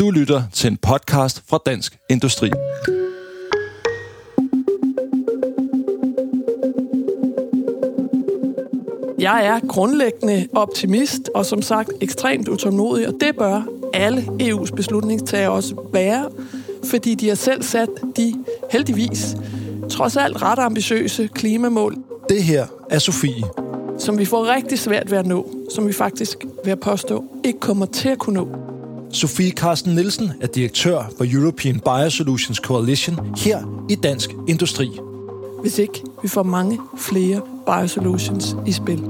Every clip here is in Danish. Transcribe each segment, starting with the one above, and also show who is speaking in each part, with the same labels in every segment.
Speaker 1: Du lytter til en podcast fra Dansk Industri.
Speaker 2: Jeg er grundlæggende optimist og som sagt ekstremt utålmodig, og det bør alle EU's beslutningstagere også være, fordi de har selv sat de heldigvis trods alt ret ambitiøse klimamål.
Speaker 1: Det her er Sofie.
Speaker 2: Som vi får rigtig svært ved at nå, som vi faktisk ved at påstå ikke kommer til at kunne nå.
Speaker 1: Sofie Carsten Nielsen er direktør for European Biosolutions Coalition her i Dansk Industri.
Speaker 2: Hvis ikke vi får mange flere biosolutions i spil.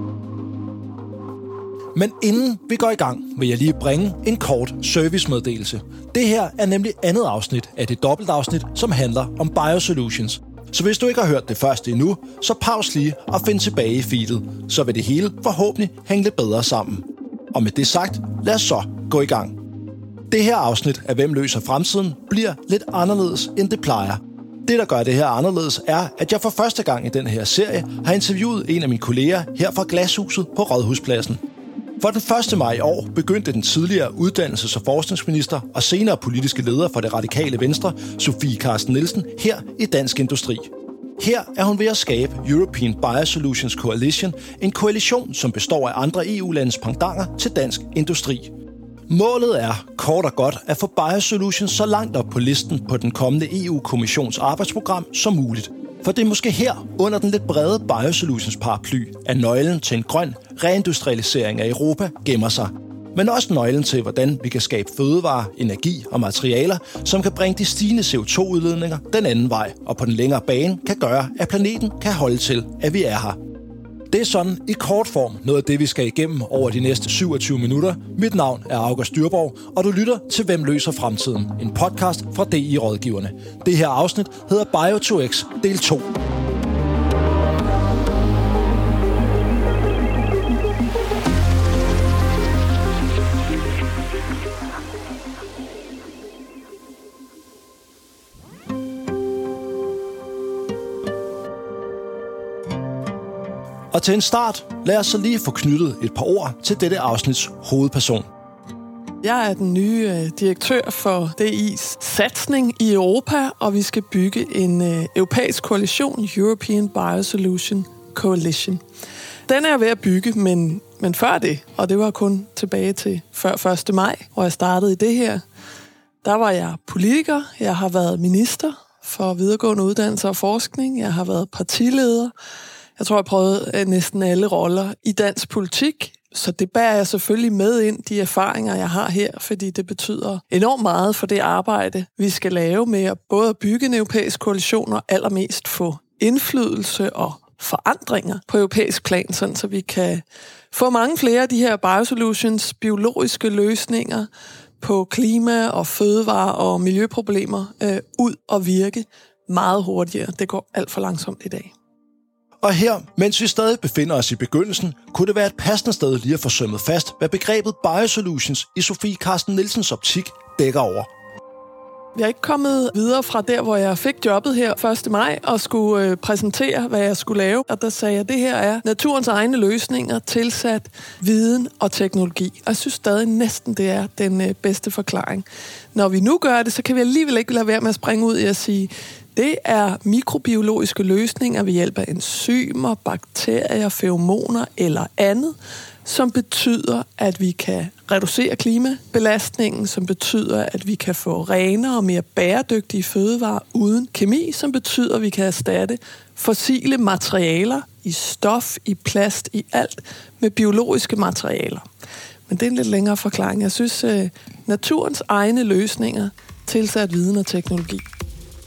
Speaker 1: Men inden vi går i gang, vil jeg lige bringe en kort servicemeddelelse. Det her er nemlig andet afsnit af det dobbeltafsnit, som handler om biosolutions. Så hvis du ikke har hørt det første endnu, så pause lige og find tilbage i feedet. Så vil det hele forhåbentlig hænge lidt bedre sammen. Og med det sagt, lad os så gå i gang. Det her afsnit af Hvem løser fremtiden bliver lidt anderledes, end det plejer. Det, der gør det her anderledes, er, at jeg for første gang i den her serie har interviewet en af mine kolleger her fra Glashuset på Rådhuspladsen. For den 1. maj i år begyndte den tidligere uddannelses- og forskningsminister og senere politiske leder for det radikale venstre, Sofie Carsten Nielsen, her i Dansk Industri. Her er hun ved at skabe European Biosolutions Coalition, en koalition, som består af andre EU-landes pendanger til dansk industri. Målet er kort og godt at få Biosolutions så langt op på listen på den kommende EU-kommissions arbejdsprogram som muligt. For det er måske her, under den lidt brede Biosolutions paraply, at nøglen til en grøn reindustrialisering af Europa gemmer sig. Men også nøglen til, hvordan vi kan skabe fødevarer, energi og materialer, som kan bringe de stigende CO2-udledninger den anden vej, og på den længere bane kan gøre, at planeten kan holde til, at vi er her. Det er sådan i kort form noget af det, vi skal igennem over de næste 27 minutter. Mit navn er August Dyrborg, og du lytter til Hvem løser fremtiden? En podcast fra DI Rådgiverne. Det her afsnit hedder Bio2X del 2. til en start, lad os så lige få knyttet et par ord til dette afsnits hovedperson.
Speaker 2: Jeg er den nye øh, direktør for DI's satsning i Europa, og vi skal bygge en øh, europæisk koalition, European Biosolution Coalition. Den er jeg ved at bygge, men, men før det, og det var kun tilbage til før 1. maj, hvor jeg startede i det her, der var jeg politiker, jeg har været minister for videregående uddannelse og forskning, jeg har været partileder, jeg tror, jeg prøvede øh, næsten alle roller i dansk politik, så det bærer jeg selvfølgelig med ind, de erfaringer, jeg har her, fordi det betyder enormt meget for det arbejde, vi skal lave med at både bygge en europæisk koalition og allermest få indflydelse og forandringer på europæisk plan, sådan så vi kan få mange flere af de her biosolutions, biologiske løsninger på klima- og fødevare- og miljøproblemer øh, ud og virke meget hurtigere. Det går alt for langsomt i dag.
Speaker 1: Og her, mens vi stadig befinder os i begyndelsen, kunne det være et passende sted lige at få sømmet fast, hvad begrebet Biosolutions i Sofie Carsten Nielsens optik dækker over.
Speaker 2: Jeg er ikke kommet videre fra der, hvor jeg fik jobbet her 1. maj og skulle øh, præsentere, hvad jeg skulle lave. Og der sagde jeg, at det her er naturens egne løsninger tilsat viden og teknologi. Og jeg synes stadig næsten, det er den øh, bedste forklaring. Når vi nu gør det, så kan vi alligevel ikke lade være med at springe ud i at sige, det er mikrobiologiske løsninger ved hjælp af enzymer, bakterier, feromoner eller andet, som betyder, at vi kan reducere klimabelastningen, som betyder, at vi kan få renere og mere bæredygtige fødevarer uden kemi, som betyder, at vi kan erstatte fossile materialer i stof, i plast, i alt med biologiske materialer. Men det er en lidt længere forklaring. Jeg synes, øh, naturens egne løsninger tilsat viden og teknologi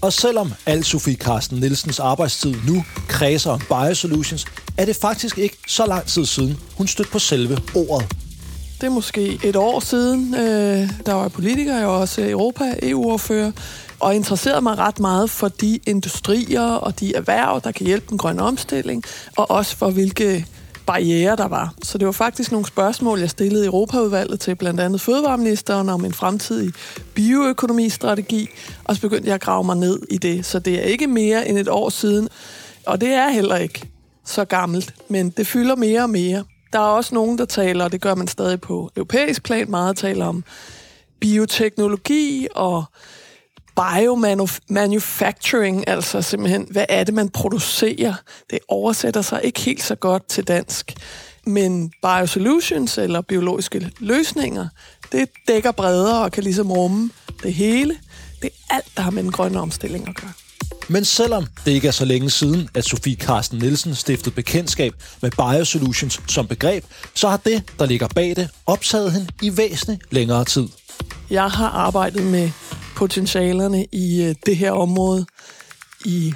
Speaker 1: og selvom al Sofie Carsten Nielsens arbejdstid nu kredser om Biosolutions, er det faktisk ikke så lang tid siden, hun stødte på selve ordet.
Speaker 2: Det er måske et år siden, øh, der var politiker, jeg var også Europa, EU-ordfører, og interesserede mig ret meget for de industrier og de erhverv, der kan hjælpe den grønne omstilling, og også for hvilke barriere, der var. Så det var faktisk nogle spørgsmål, jeg stillede i Europaudvalget til blandt andet fødevareministeren om en fremtidig bioøkonomistrategi, og så begyndte jeg at grave mig ned i det. Så det er ikke mere end et år siden, og det er heller ikke så gammelt, men det fylder mere og mere. Der er også nogen, der taler, og det gør man stadig på europæisk plan, meget taler om bioteknologi og biomanufacturing, altså simpelthen, hvad er det, man producerer? Det oversætter sig ikke helt så godt til dansk. Men biosolutions, eller biologiske løsninger, det dækker bredere og kan ligesom rumme det hele. Det er alt, der har med den grønne omstilling at gøre.
Speaker 1: Men selvom det ikke er så længe siden, at Sofie Carsten Nielsen stiftede bekendtskab med biosolutions som begreb, så har det, der ligger bag det, optaget hende i væsentligt længere tid.
Speaker 2: Jeg har arbejdet med potentialerne i øh, det her område i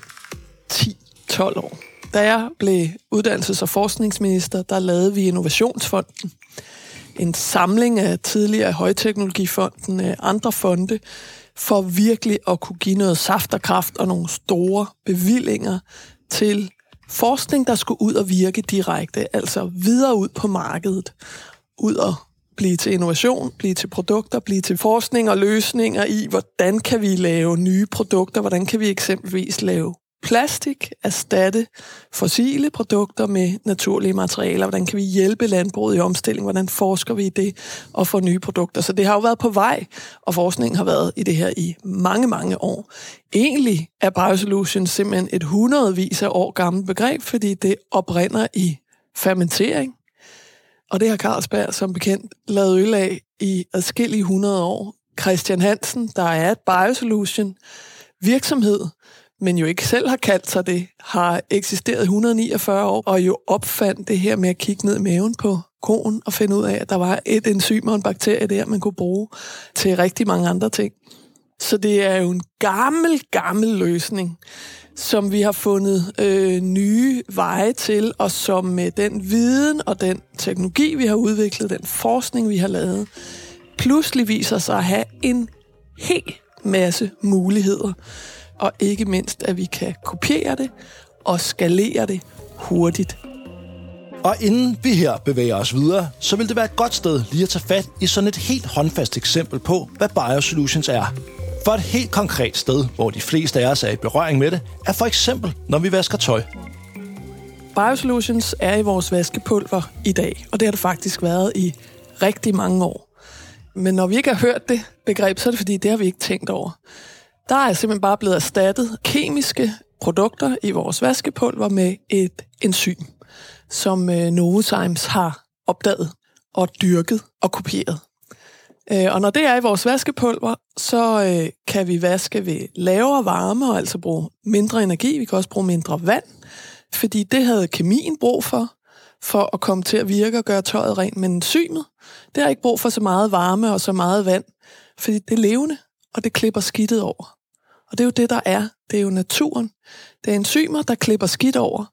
Speaker 2: 10-12 år. Da jeg blev uddannelses- og forskningsminister, der lavede vi Innovationsfonden. En samling af tidligere Højteknologifonden, øh, andre fonde, for virkelig at kunne give noget saft og kraft og nogle store bevillinger til forskning, der skulle ud og virke direkte, altså videre ud på markedet, ud og blive til innovation, blive til produkter, blive til forskning og løsninger i, hvordan kan vi lave nye produkter, hvordan kan vi eksempelvis lave plastik, erstatte fossile produkter med naturlige materialer, hvordan kan vi hjælpe landbruget i omstilling, hvordan forsker vi i det og får nye produkter. Så det har jo været på vej, og forskningen har været i det her i mange, mange år. Egentlig er Biosolutions simpelthen et hundredvis af år gammelt begreb, fordi det oprinder i fermentering, og det har Carlsberg som bekendt lavet øl af i adskillige hundrede år. Christian Hansen, der er et biosolution virksomhed, men jo ikke selv har kaldt sig det, har eksisteret 149 år, og jo opfandt det her med at kigge ned i maven på konen og finde ud af, at der var et enzym og en bakterie der, man kunne bruge til rigtig mange andre ting. Så det er jo en gammel, gammel løsning som vi har fundet øh, nye veje til, og som med den viden og den teknologi, vi har udviklet, den forskning, vi har lavet, pludselig viser sig at have en hel masse muligheder. Og ikke mindst, at vi kan kopiere det og skalere det hurtigt.
Speaker 1: Og inden vi her bevæger os videre, så vil det være et godt sted lige at tage fat i sådan et helt håndfast eksempel på, hvad Biosolutions er. For et helt konkret sted, hvor de fleste af os er i berøring med det, er for eksempel, når vi vasker tøj.
Speaker 2: Biosolutions er i vores vaskepulver i dag, og det har det faktisk været i rigtig mange år. Men når vi ikke har hørt det begreb, så er det fordi, det har vi ikke tænkt over. Der er simpelthen bare blevet erstattet kemiske produkter i vores vaskepulver med et enzym, som øh, Novozymes har opdaget og dyrket og kopieret. Øh, og når det er i vores vaskepulver, så øh, kan vi vaske ved lavere varme og altså bruge mindre energi. Vi kan også bruge mindre vand, fordi det havde kemien brug for, for at komme til at virke og gøre tøjet rent. Men enzymet, det har ikke brug for så meget varme og så meget vand, fordi det er levende, og det klipper skidtet over. Og det er jo det, der er. Det er jo naturen. Det er enzymer, der klipper skidt over.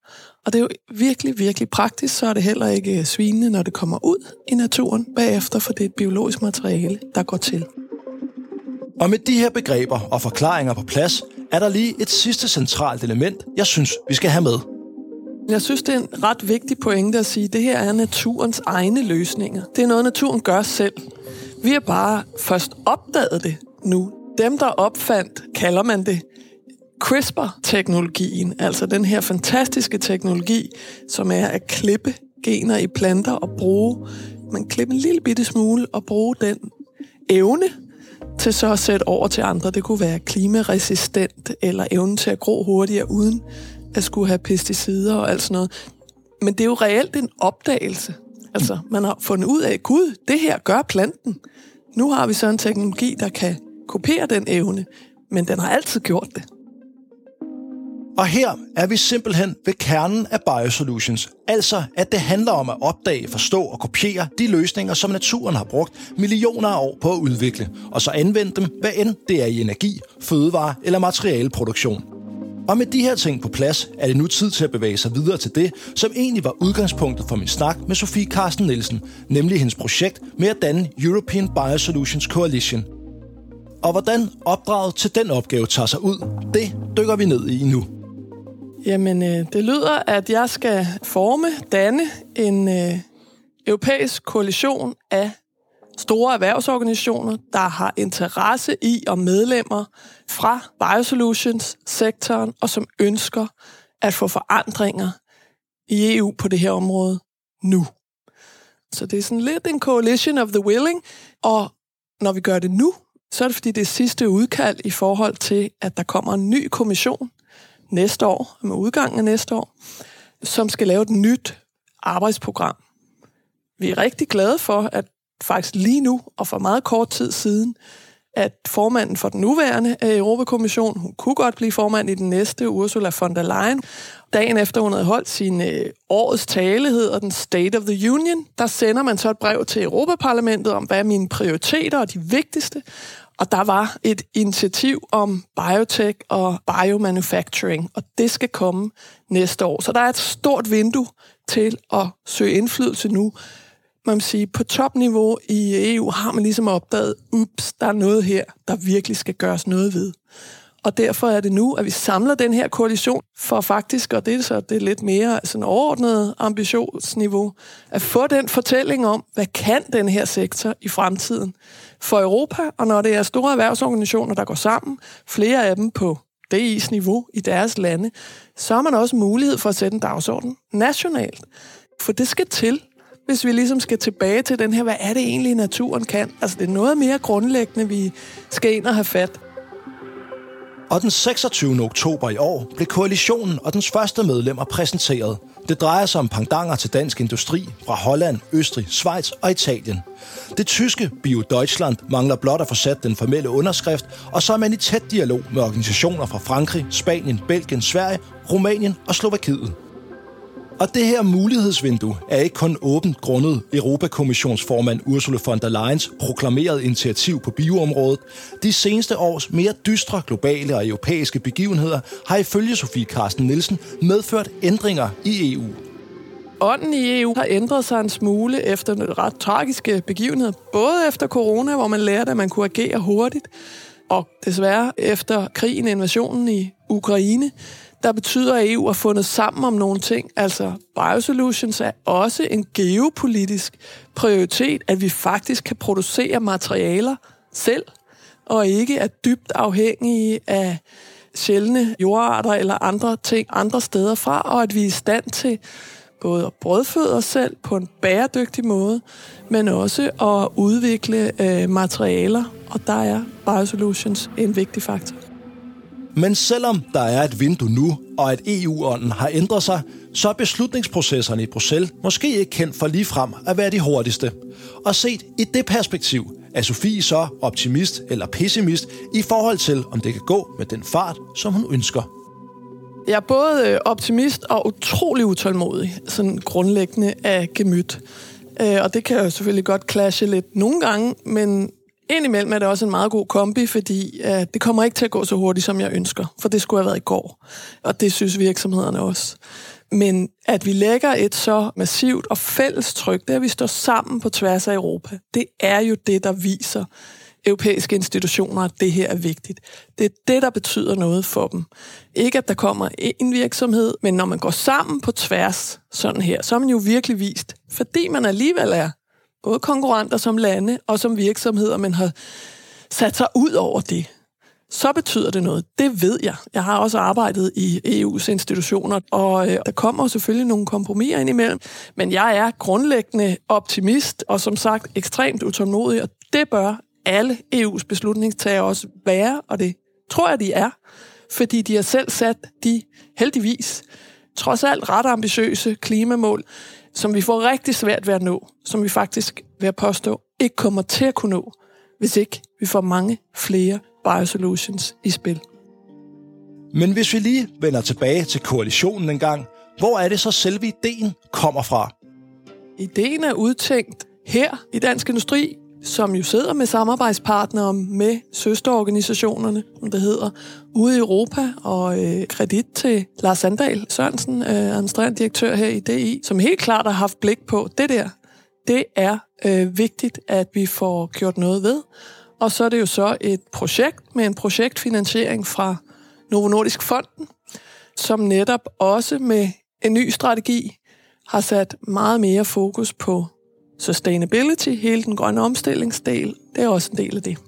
Speaker 2: Og det er jo virkelig, virkelig praktisk, så er det heller ikke svinende, når det kommer ud i naturen bagefter, for det er et biologisk materiale, der går til.
Speaker 1: Og med de her begreber og forklaringer på plads, er der lige et sidste centralt element, jeg synes, vi skal have med.
Speaker 2: Jeg synes, det er en ret vigtig pointe at sige, at det her er naturens egne løsninger. Det er noget, naturen gør selv. Vi har bare først opdaget det nu. Dem, der opfandt, kalder man det CRISPR-teknologien, altså den her fantastiske teknologi, som er at klippe gener i planter og bruge, man klipper en lille bitte smule og bruge den evne til så at sætte over til andre. Det kunne være klimaresistent eller evnen til at gro hurtigere uden at skulle have pesticider og alt sådan noget. Men det er jo reelt en opdagelse. Altså, man har fundet ud af, gud, det her gør planten. Nu har vi så en teknologi, der kan kopiere den evne, men den har altid gjort det.
Speaker 1: Og her er vi simpelthen ved kernen af Biosolutions. Altså, at det handler om at opdage, forstå og kopiere de løsninger, som naturen har brugt millioner af år på at udvikle, og så anvende dem, hvad end det er i energi, fødevare eller materialeproduktion. Og med de her ting på plads, er det nu tid til at bevæge sig videre til det, som egentlig var udgangspunktet for min snak med Sofie Carsten Nielsen, nemlig hendes projekt med at danne European Biosolutions Coalition. Og hvordan opdraget til den opgave tager sig ud, det dykker vi ned i nu.
Speaker 2: Jamen, øh, det lyder, at jeg skal forme, danne en øh, europæisk koalition af store erhvervsorganisationer, der har interesse i og medlemmer fra biosolutions-sektoren, og som ønsker at få forandringer i EU på det her område nu. Så det er sådan lidt en coalition of the willing, og når vi gør det nu, så er det fordi, det er sidste udkald i forhold til, at der kommer en ny kommission næste år, med udgangen af næste år, som skal lave et nyt arbejdsprogram. Vi er rigtig glade for, at faktisk lige nu, og for meget kort tid siden, at formanden for den nuværende øh, Europakommission, hun kunne godt blive formand i den næste, Ursula von der Leyen. Dagen efter hun havde holdt sin øh, årets tale, hedder den State of the Union, der sender man så et brev til Europaparlamentet om, hvad er mine prioriteter og de vigtigste. Og der var et initiativ om biotech og biomanufacturing, og det skal komme næste år. Så der er et stort vindue til at søge indflydelse nu. Man må sige, på topniveau i EU har man ligesom opdaget, ups, der er noget her, der virkelig skal gøres noget ved. Og derfor er det nu, at vi samler den her koalition for faktisk, og det er så det er lidt mere sådan overordnet ambitionsniveau, at få den fortælling om, hvad kan den her sektor i fremtiden for Europa, og når det er store erhvervsorganisationer, der går sammen, flere af dem på DI's niveau i deres lande, så har man også mulighed for at sætte en dagsorden nationalt. For det skal til, hvis vi ligesom skal tilbage til den her, hvad er det egentlig, naturen kan? Altså, det er noget mere grundlæggende, vi skal ind og have fat.
Speaker 1: Og den 26. oktober i år blev koalitionen og dens første medlemmer præsenteret. Det drejer sig om pangdanger til dansk industri fra Holland, Østrig, Schweiz og Italien. Det tyske Bio Deutschland mangler blot at få sat den formelle underskrift, og så er man i tæt dialog med organisationer fra Frankrig, Spanien, Belgien, Sverige, Rumænien og Slovakiet. Og det her mulighedsvindue er ikke kun åbent grundet Europakommissionsformand Ursula von der Leyens proklamerede initiativ på bioområdet. De seneste års mere dystre globale og europæiske begivenheder har ifølge Sofie Carsten Nielsen medført ændringer i EU.
Speaker 2: Ånden i EU har ændret sig en smule efter en ret tragiske begivenheder. Både efter corona, hvor man lærte, at man kunne agere hurtigt, og desværre efter krigen, invasionen i Ukraine, der betyder, at EU har fundet sammen om nogle ting. Altså, biosolutions er også en geopolitisk prioritet, at vi faktisk kan producere materialer selv, og ikke er dybt afhængige af sjældne jordarter eller andre ting andre steder fra, og at vi er i stand til både at brødføde os selv på en bæredygtig måde, men også at udvikle øh, materialer, og der er biosolutions en vigtig faktor.
Speaker 1: Men selvom der er et vindue nu, og at EU-ånden har ændret sig, så er beslutningsprocesserne i Bruxelles måske ikke kendt for lige frem at være de hurtigste. Og set i det perspektiv, er Sofie så optimist eller pessimist i forhold til, om det kan gå med den fart, som hun ønsker?
Speaker 2: Jeg er både øh, optimist og utrolig utålmodig, sådan grundlæggende af gemyt. Øh, og det kan jo selvfølgelig godt clashe lidt nogle gange, men indimellem er det også en meget god kombi, fordi uh, det kommer ikke til at gå så hurtigt, som jeg ønsker, for det skulle have været i går. Og det synes virksomhederne også. Men at vi lægger et så massivt og fælles tryk, det er, at vi står sammen på tværs af Europa, det er jo det, der viser europæiske institutioner, at det her er vigtigt. Det er det, der betyder noget for dem. Ikke, at der kommer en virksomhed, men når man går sammen på tværs sådan her, så er man jo virkelig vist, fordi man alligevel er både konkurrenter som lande og som virksomheder, men har sat sig ud over det, så betyder det noget. Det ved jeg. Jeg har også arbejdet i EU's institutioner, og øh, der kommer selvfølgelig nogle kompromiser ind imellem, men jeg er grundlæggende optimist, og som sagt ekstremt utålmodig, og det bør alle EU's beslutningstagere også være, og det tror jeg, de er, fordi de har selv sat de heldigvis trods alt ret ambitiøse klimamål som vi får rigtig svært ved at nå, som vi faktisk ved at påstå ikke kommer til at kunne nå, hvis ikke vi får mange flere biosolutions i spil.
Speaker 1: Men hvis vi lige vender tilbage til koalitionen en gang, hvor er det så selve ideen kommer fra?
Speaker 2: Ideen er udtænkt her i Dansk Industri som jo sidder med samarbejdspartnere med søsterorganisationerne, som det hedder, ude i Europa, og øh, kredit til Lars Sandal Sørensen, øh, administrerende direktør her i DI, som helt klart har haft blik på det der. Det er øh, vigtigt, at vi får gjort noget ved. Og så er det jo så et projekt med en projektfinansiering fra Novo Nordisk Fonden, som netop også med en ny strategi har sat meget mere fokus på Sustainability, hele den grønne omstillingsdel, det er også en del af det.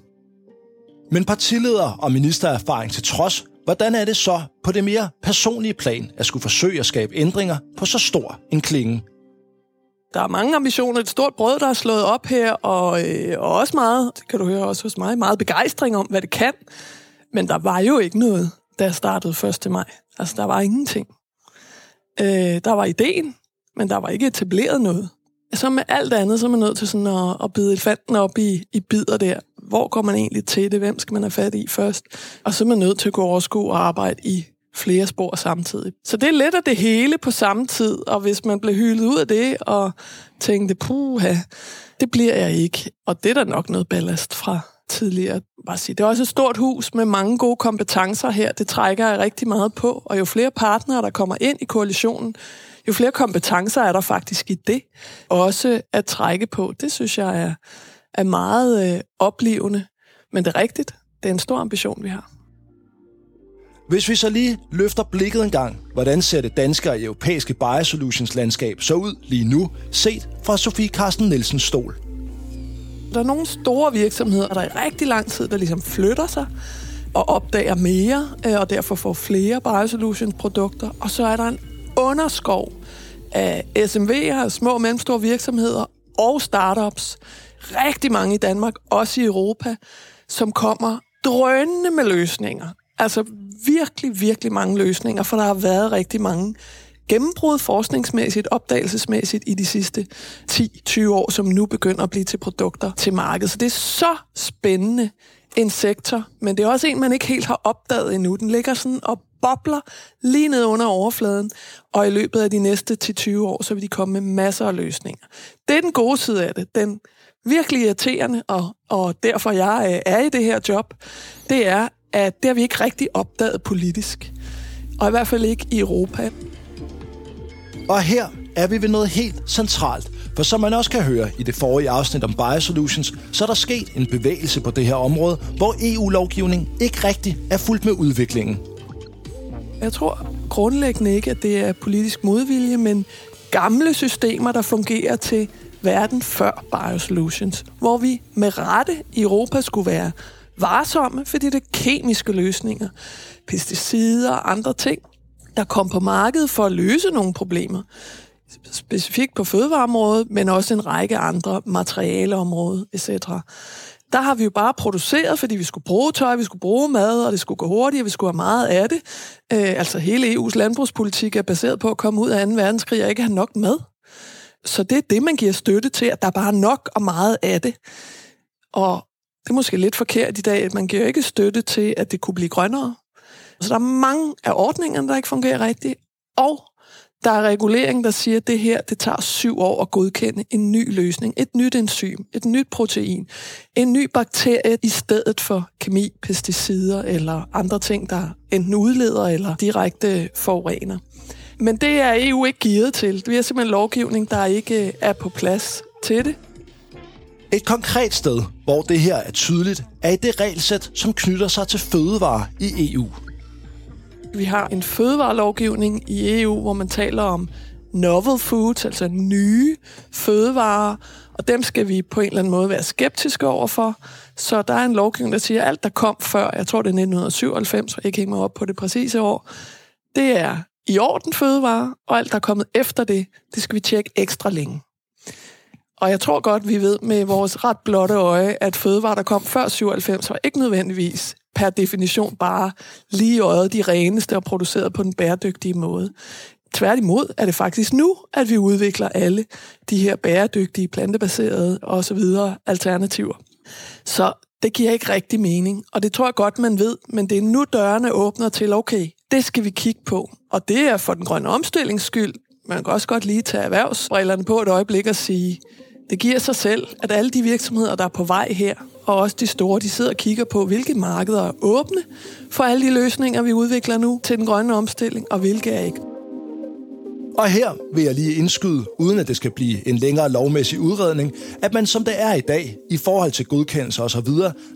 Speaker 1: Men partileder og ministererfaring til trods, hvordan er det så på det mere personlige plan at skulle forsøge at skabe ændringer på så stor en klinge?
Speaker 2: der er mange ambitioner, et stort brød, der er slået op her, og, øh, og også meget, det kan du høre også hos mig, meget begejstring om, hvad det kan. Men der var jo ikke noget, da jeg startede 1. maj. Altså, der var ingenting. Øh, der var ideen, men der var ikke etableret noget. Så med alt andet, så er man nødt til sådan at, at bide elefanten op i, i bidder der. Hvor går man egentlig til det? Hvem skal man have fat i først? Og så er man nødt til at gå overskue og arbejde i flere spor samtidig. Så det er lidt af det hele på samme tid, og hvis man bliver hyldet ud af det og tænkte, puha, det bliver jeg ikke. Og det er der nok noget ballast fra tidligere. Bare sige. Det er også et stort hus med mange gode kompetencer her. Det trækker jeg rigtig meget på, og jo flere partnere, der kommer ind i koalitionen, jo flere kompetencer er der faktisk i det. Også at trække på, det synes jeg er, er meget øh, oplevende. Men det er rigtigt, det er en stor ambition, vi har.
Speaker 1: Hvis vi så lige løfter blikket en gang, hvordan ser det danske og europæiske biosolutions landskab så ud lige nu, set fra Sofie Carsten Nielsens stol?
Speaker 2: Der er nogle store virksomheder, der i rigtig lang tid, der ligesom flytter sig og opdager mere, øh, og derfor får flere biosolutions produkter. Og så er der en underskov af SMV'er, små og mellemstore virksomheder og startups, rigtig mange i Danmark, også i Europa, som kommer drønende med løsninger. Altså virkelig, virkelig mange løsninger, for der har været rigtig mange gennembrud forskningsmæssigt, opdagelsesmæssigt i de sidste 10-20 år, som nu begynder at blive til produkter til markedet. Så det er så spændende en sektor, men det er også en, man ikke helt har opdaget endnu. Den ligger sådan og bobler lige ned under overfladen, og i løbet af de næste 10-20 år, så vil de komme med masser af løsninger. Det er den gode side af det. Den virkelig irriterende, og, og derfor jeg øh, er i det her job, det er, at det har vi ikke rigtig opdaget politisk. Og i hvert fald ikke i Europa.
Speaker 1: Og her er vi ved noget helt centralt. For som man også kan høre i det forrige afsnit om Biosolutions, så er der sket en bevægelse på det her område, hvor EU-lovgivning ikke rigtig er fuldt med udviklingen.
Speaker 2: Jeg tror grundlæggende ikke, at det er politisk modvilje, men gamle systemer, der fungerer til verden før Biosolutions, hvor vi med rette i Europa skulle være varsomme, fordi det er kemiske løsninger, pesticider og andre ting, der kom på markedet for at løse nogle problemer. Specifikt på fødevareområdet, men også en række andre materialeområder, etc. Der har vi jo bare produceret, fordi vi skulle bruge tøj, vi skulle bruge mad, og det skulle gå hurtigt, og vi skulle have meget af det. Øh, altså hele EU's landbrugspolitik er baseret på at komme ud af 2. verdenskrig og ikke have nok mad. Så det er det, man giver støtte til, at der er bare nok og meget af det. Og det er måske lidt forkert i dag, at man giver ikke støtte til, at det kunne blive grønnere. Så der er mange af ordningerne, der ikke fungerer rigtigt, og der er regulering, der siger, at det her det tager syv år at godkende en ny løsning, et nyt enzym, et nyt protein, en ny bakterie i stedet for kemi, pesticider eller andre ting, der enten udleder eller direkte forurener. Men det er EU ikke givet til. Vi har simpelthen lovgivning, der ikke øh, er på plads til det.
Speaker 1: Et konkret sted, hvor det her er tydeligt, er i det regelsæt, som knytter sig til fødevarer i EU.
Speaker 2: Vi har en fødevarelovgivning i EU, hvor man taler om novel foods, altså nye fødevarer, og dem skal vi på en eller anden måde være skeptiske overfor. Så der er en lovgivning, der siger, at alt, der kom før, jeg tror det er 1997, jeg ikke hænger mig op på det præcise år, det er i orden fødevarer, og alt, der er kommet efter det, det skal vi tjekke ekstra længe. Og jeg tror godt, vi ved med vores ret blotte øje, at fødevarer, der kom før 97, var ikke nødvendigvis per definition bare lige i øjet de reneste og produceret på den bæredygtige måde. Tværtimod er det faktisk nu, at vi udvikler alle de her bæredygtige, plantebaserede osv. alternativer. Så det giver ikke rigtig mening, og det tror jeg godt, man ved, men det er nu dørene åbner til, okay, det skal vi kigge på. Og det er for den grønne omstillings skyld. Man kan også godt lige tage erhvervsbrillerne på et øjeblik og sige, det giver sig selv, at alle de virksomheder, der er på vej her, og også de store, de sidder og kigger på, hvilke markeder er åbne for alle de løsninger, vi udvikler nu til den grønne omstilling, og hvilke er ikke.
Speaker 1: Og her vil jeg lige indskyde, uden at det skal blive en længere lovmæssig udredning, at man som det er i dag, i forhold til godkendelse osv.,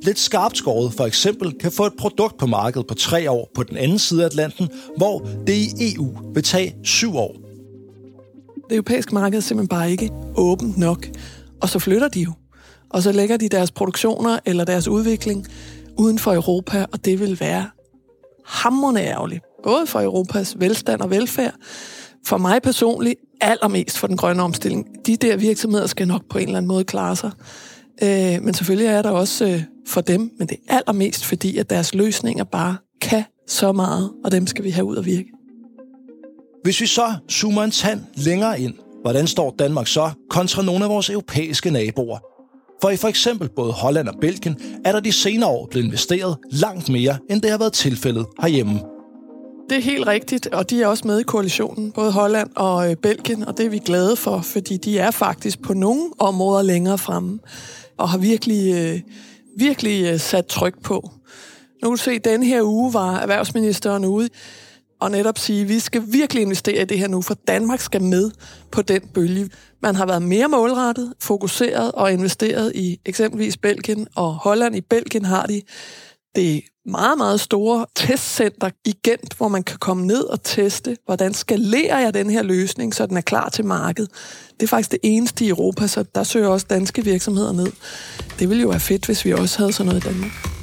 Speaker 1: lidt skarpt skåret for eksempel kan få et produkt på markedet på tre år på den anden side af Atlanten, hvor det i EU vil tage syv år.
Speaker 2: Det europæiske marked er simpelthen bare ikke åbent nok. Og så flytter de jo. Og så lægger de deres produktioner eller deres udvikling uden for Europa, og det vil være hammerende ærgerligt. Både for Europas velstand og velfærd, for mig personligt allermest for den grønne omstilling. De der virksomheder skal nok på en eller anden måde klare sig. Øh, men selvfølgelig er der også øh, for dem, men det er allermest fordi, at deres løsninger bare kan så meget, og dem skal vi have ud at virke.
Speaker 1: Hvis vi så zoomer en tand længere ind, hvordan står Danmark så kontra nogle af vores europæiske naboer? For i for eksempel både Holland og Belgien er der de senere år blevet investeret langt mere, end det har været tilfældet herhjemme.
Speaker 2: Det er helt rigtigt, og de er også med i koalitionen, både Holland og øh, Belgien, og det er vi glade for, fordi de er faktisk på nogle områder længere fremme, og har virkelig, øh, virkelig øh, sat tryk på. Nu kan du se, at denne her uge var erhvervsministeren ude og netop sige, at vi skal virkelig investere i det her nu, for Danmark skal med på den bølge. Man har været mere målrettet, fokuseret og investeret i eksempelvis Belgien og Holland. I Belgien har de det meget, meget store testcenter i Gent, hvor man kan komme ned og teste, hvordan skalerer jeg den her løsning, så den er klar til markedet. Det er faktisk det eneste i Europa, så der søger også danske virksomheder ned. Det ville jo være fedt, hvis vi også havde sådan noget i Danmark.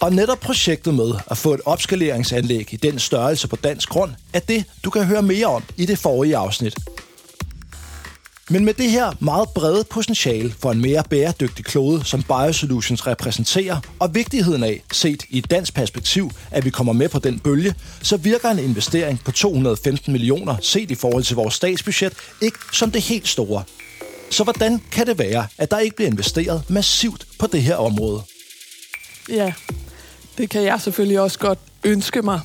Speaker 1: Og netop projektet med at få et opskaleringsanlæg i den størrelse på dansk grund, er det, du kan høre mere om i det forrige afsnit. Men med det her meget brede potentiale for en mere bæredygtig klode, som Biosolutions repræsenterer, og vigtigheden af, set i et dansk perspektiv, at vi kommer med på den bølge, så virker en investering på 215 millioner, set i forhold til vores statsbudget, ikke som det helt store. Så hvordan kan det være, at der ikke bliver investeret massivt på det her område?
Speaker 2: Ja, det kan jeg selvfølgelig også godt ønske mig.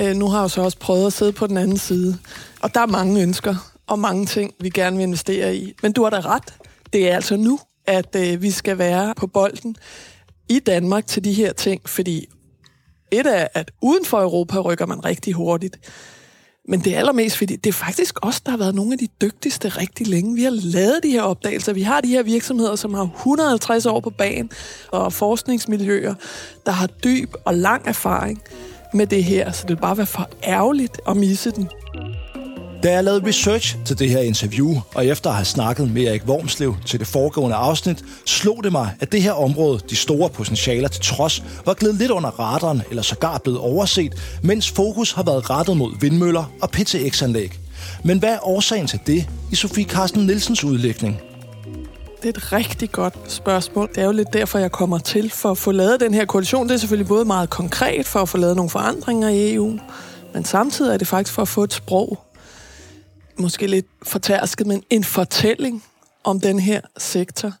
Speaker 2: Øh, nu har jeg så også prøvet at sidde på den anden side. Og der er mange ønsker og mange ting, vi gerne vil investere i. Men du har da ret. Det er altså nu, at øh, vi skal være på bolden i Danmark til de her ting, fordi et er, at uden for Europa rykker man rigtig hurtigt. Men det er allermest, fordi det er faktisk os, der har været nogle af de dygtigste rigtig længe. Vi har lavet de her opdagelser. Vi har de her virksomheder, som har 150 år på banen, og forskningsmiljøer, der har dyb og lang erfaring med det her. Så det vil bare være for ærgerligt at misse den.
Speaker 1: Da jeg lavede research til det her interview, og efter at have snakket med Erik Vormslev til det foregående afsnit, slog det mig, at det her område, de store potentialer til trods, var glædet lidt under radaren eller sågar blevet overset, mens fokus har været rettet mod vindmøller og PTX-anlæg. Men hvad er årsagen til det i Sofie Carsten Nielsens udlægning?
Speaker 2: Det er et rigtig godt spørgsmål. Det er jo lidt derfor, jeg kommer til for at få lavet den her koalition. Det er selvfølgelig både meget konkret for at få lavet nogle forandringer i EU, men samtidig er det faktisk for at få et sprog, måske lidt fortærsket, men en fortælling om den her sektor.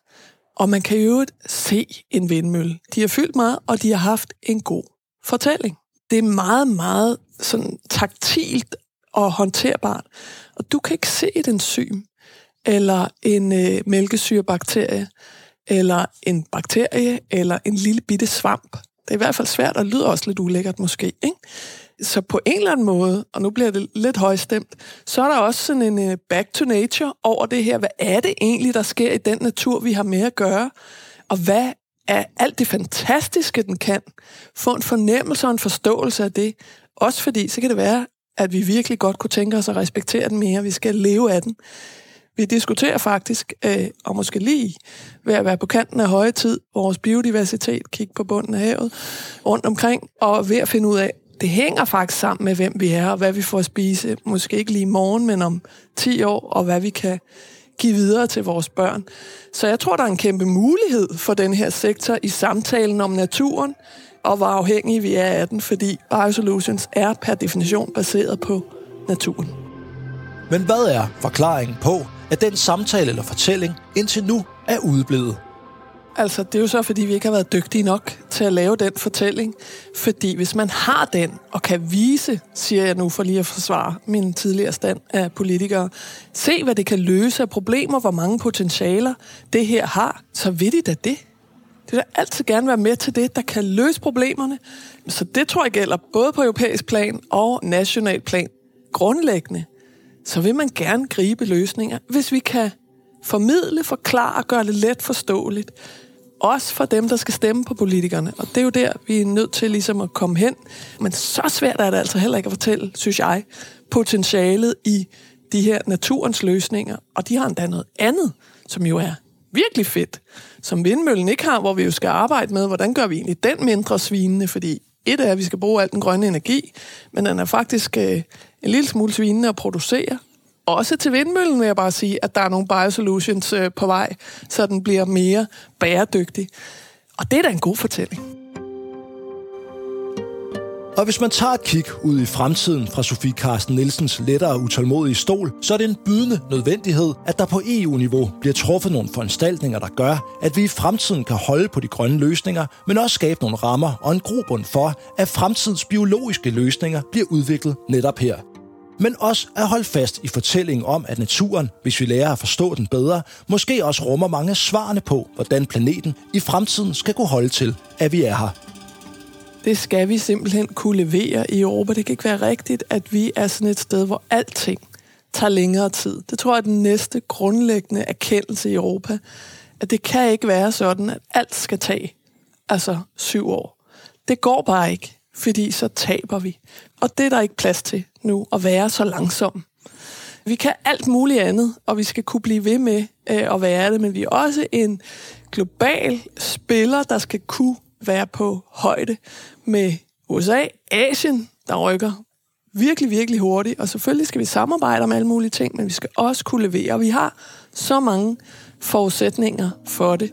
Speaker 2: Og man kan jo se en vindmølle. De har fyldt meget, og de har haft en god fortælling. Det er meget, meget sådan taktilt og håndterbart. Og du kan ikke se et enzym, eller en øh, mælkesyrebakterie, eller en bakterie, eller en lille bitte svamp. Det er i hvert fald svært, og lyder også lidt ulækkert måske. Ikke? Så på en eller anden måde, og nu bliver det lidt højstemt, så er der også sådan en uh, back to nature over det her. Hvad er det egentlig, der sker i den natur, vi har med at gøre? Og hvad er alt det fantastiske, den kan? Få en fornemmelse og en forståelse af det. Også fordi, så kan det være, at vi virkelig godt kunne tænke os at respektere den mere. Vi skal leve af den. Vi diskuterer faktisk, øh, og måske lige ved at være på kanten af høje tid, vores biodiversitet, kigge på bunden af havet, rundt omkring, og ved at finde ud af, det hænger faktisk sammen med, hvem vi er, og hvad vi får at spise. Måske ikke lige i morgen, men om 10 år, og hvad vi kan give videre til vores børn. Så jeg tror, der er en kæmpe mulighed for den her sektor i samtalen om naturen, og hvor afhængige vi er af den, fordi Biosolutions er per definition baseret på naturen.
Speaker 1: Men hvad er forklaringen på, at den samtale eller fortælling indtil nu er udeblevet?
Speaker 2: Altså, det er jo så, fordi vi ikke har været dygtige nok til at lave den fortælling. Fordi hvis man har den, og kan vise, siger jeg nu for lige at forsvare min tidligere stand af politikere, se hvad det kan løse af problemer, hvor mange potentialer det her har, så vil de da det. Det vil altid gerne være med til det, der kan løse problemerne. Så det tror jeg gælder både på europæisk plan og national plan. Grundlæggende, så vil man gerne gribe løsninger, hvis vi kan formidle, forklare og gøre det let forståeligt, også for dem, der skal stemme på politikerne. Og det er jo der, vi er nødt til ligesom at komme hen. Men så svært er det altså heller ikke at fortælle, synes jeg, potentialet i de her naturens løsninger. Og de har endda noget andet, som jo er virkelig fedt, som vindmøllen ikke har, hvor vi jo skal arbejde med, hvordan gør vi egentlig den mindre svinende, fordi et er, at vi skal bruge al den grønne energi, men den er faktisk øh, en lille smule svinende at producere også til vindmøllen, vil jeg bare sige, at der er nogle biosolutions øh, på vej, så den bliver mere bæredygtig. Og det er da en god fortælling.
Speaker 1: Og hvis man tager et kig ud i fremtiden fra Sofie Carsten Nielsens lettere utålmodige stol, så er det en bydende nødvendighed, at der på EU-niveau bliver truffet nogle foranstaltninger, der gør, at vi i fremtiden kan holde på de grønne løsninger, men også skabe nogle rammer og en grobund for, at fremtidens biologiske løsninger bliver udviklet netop her. Men også at holde fast i fortællingen om, at naturen, hvis vi lærer at forstå den bedre, måske også rummer mange svarene på, hvordan planeten i fremtiden skal kunne holde til, at vi er her.
Speaker 2: Det skal vi simpelthen kunne levere i Europa. Det kan ikke være rigtigt, at vi er sådan et sted, hvor alting tager længere tid. Det tror jeg er den næste grundlæggende erkendelse i Europa, at det kan ikke være sådan, at alt skal tage altså syv år. Det går bare ikke, fordi så taber vi. Og det er der ikke plads til nu, at være så langsom. Vi kan alt muligt andet, og vi skal kunne blive ved med øh, at være det, men vi er også en global spiller, der skal kunne være på højde med USA, Asien, der rykker virkelig, virkelig hurtigt. Og selvfølgelig skal vi samarbejde om alle mulige ting, men vi skal også kunne levere. Vi har så mange forudsætninger for det.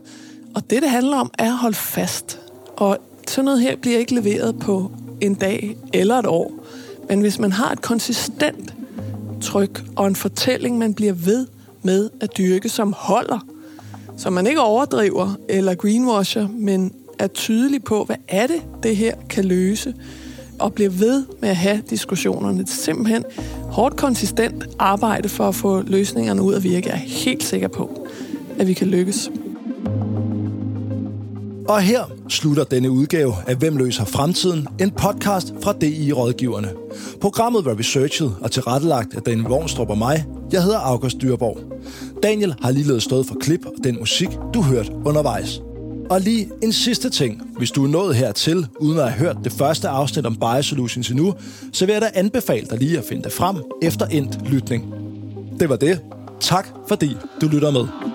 Speaker 2: Og det, det handler om, er at holde fast. Og sådan noget her bliver ikke leveret på en dag eller et år. Men hvis man har et konsistent tryk og en fortælling, man bliver ved med at dyrke, som holder, så man ikke overdriver eller greenwasher, men er tydelig på, hvad er det, det her kan løse, og bliver ved med at have diskussionerne. Det er simpelthen hårdt konsistent arbejde for at få løsningerne ud at virke. Jeg er helt sikker på, at vi kan lykkes.
Speaker 1: Og her slutter denne udgave af Hvem løser fremtiden? En podcast fra DI Rådgiverne. Programmet var researchet og tilrettelagt af Daniel Vognstrup og mig. Jeg hedder August Dyrborg. Daniel har ligeledes stået for klip og den musik, du hørte undervejs. Og lige en sidste ting. Hvis du er nået hertil, uden at have hørt det første afsnit om Biosolutions endnu, så vil jeg da anbefale dig lige at finde det frem efter endt lytning. Det var det. Tak fordi du lytter med.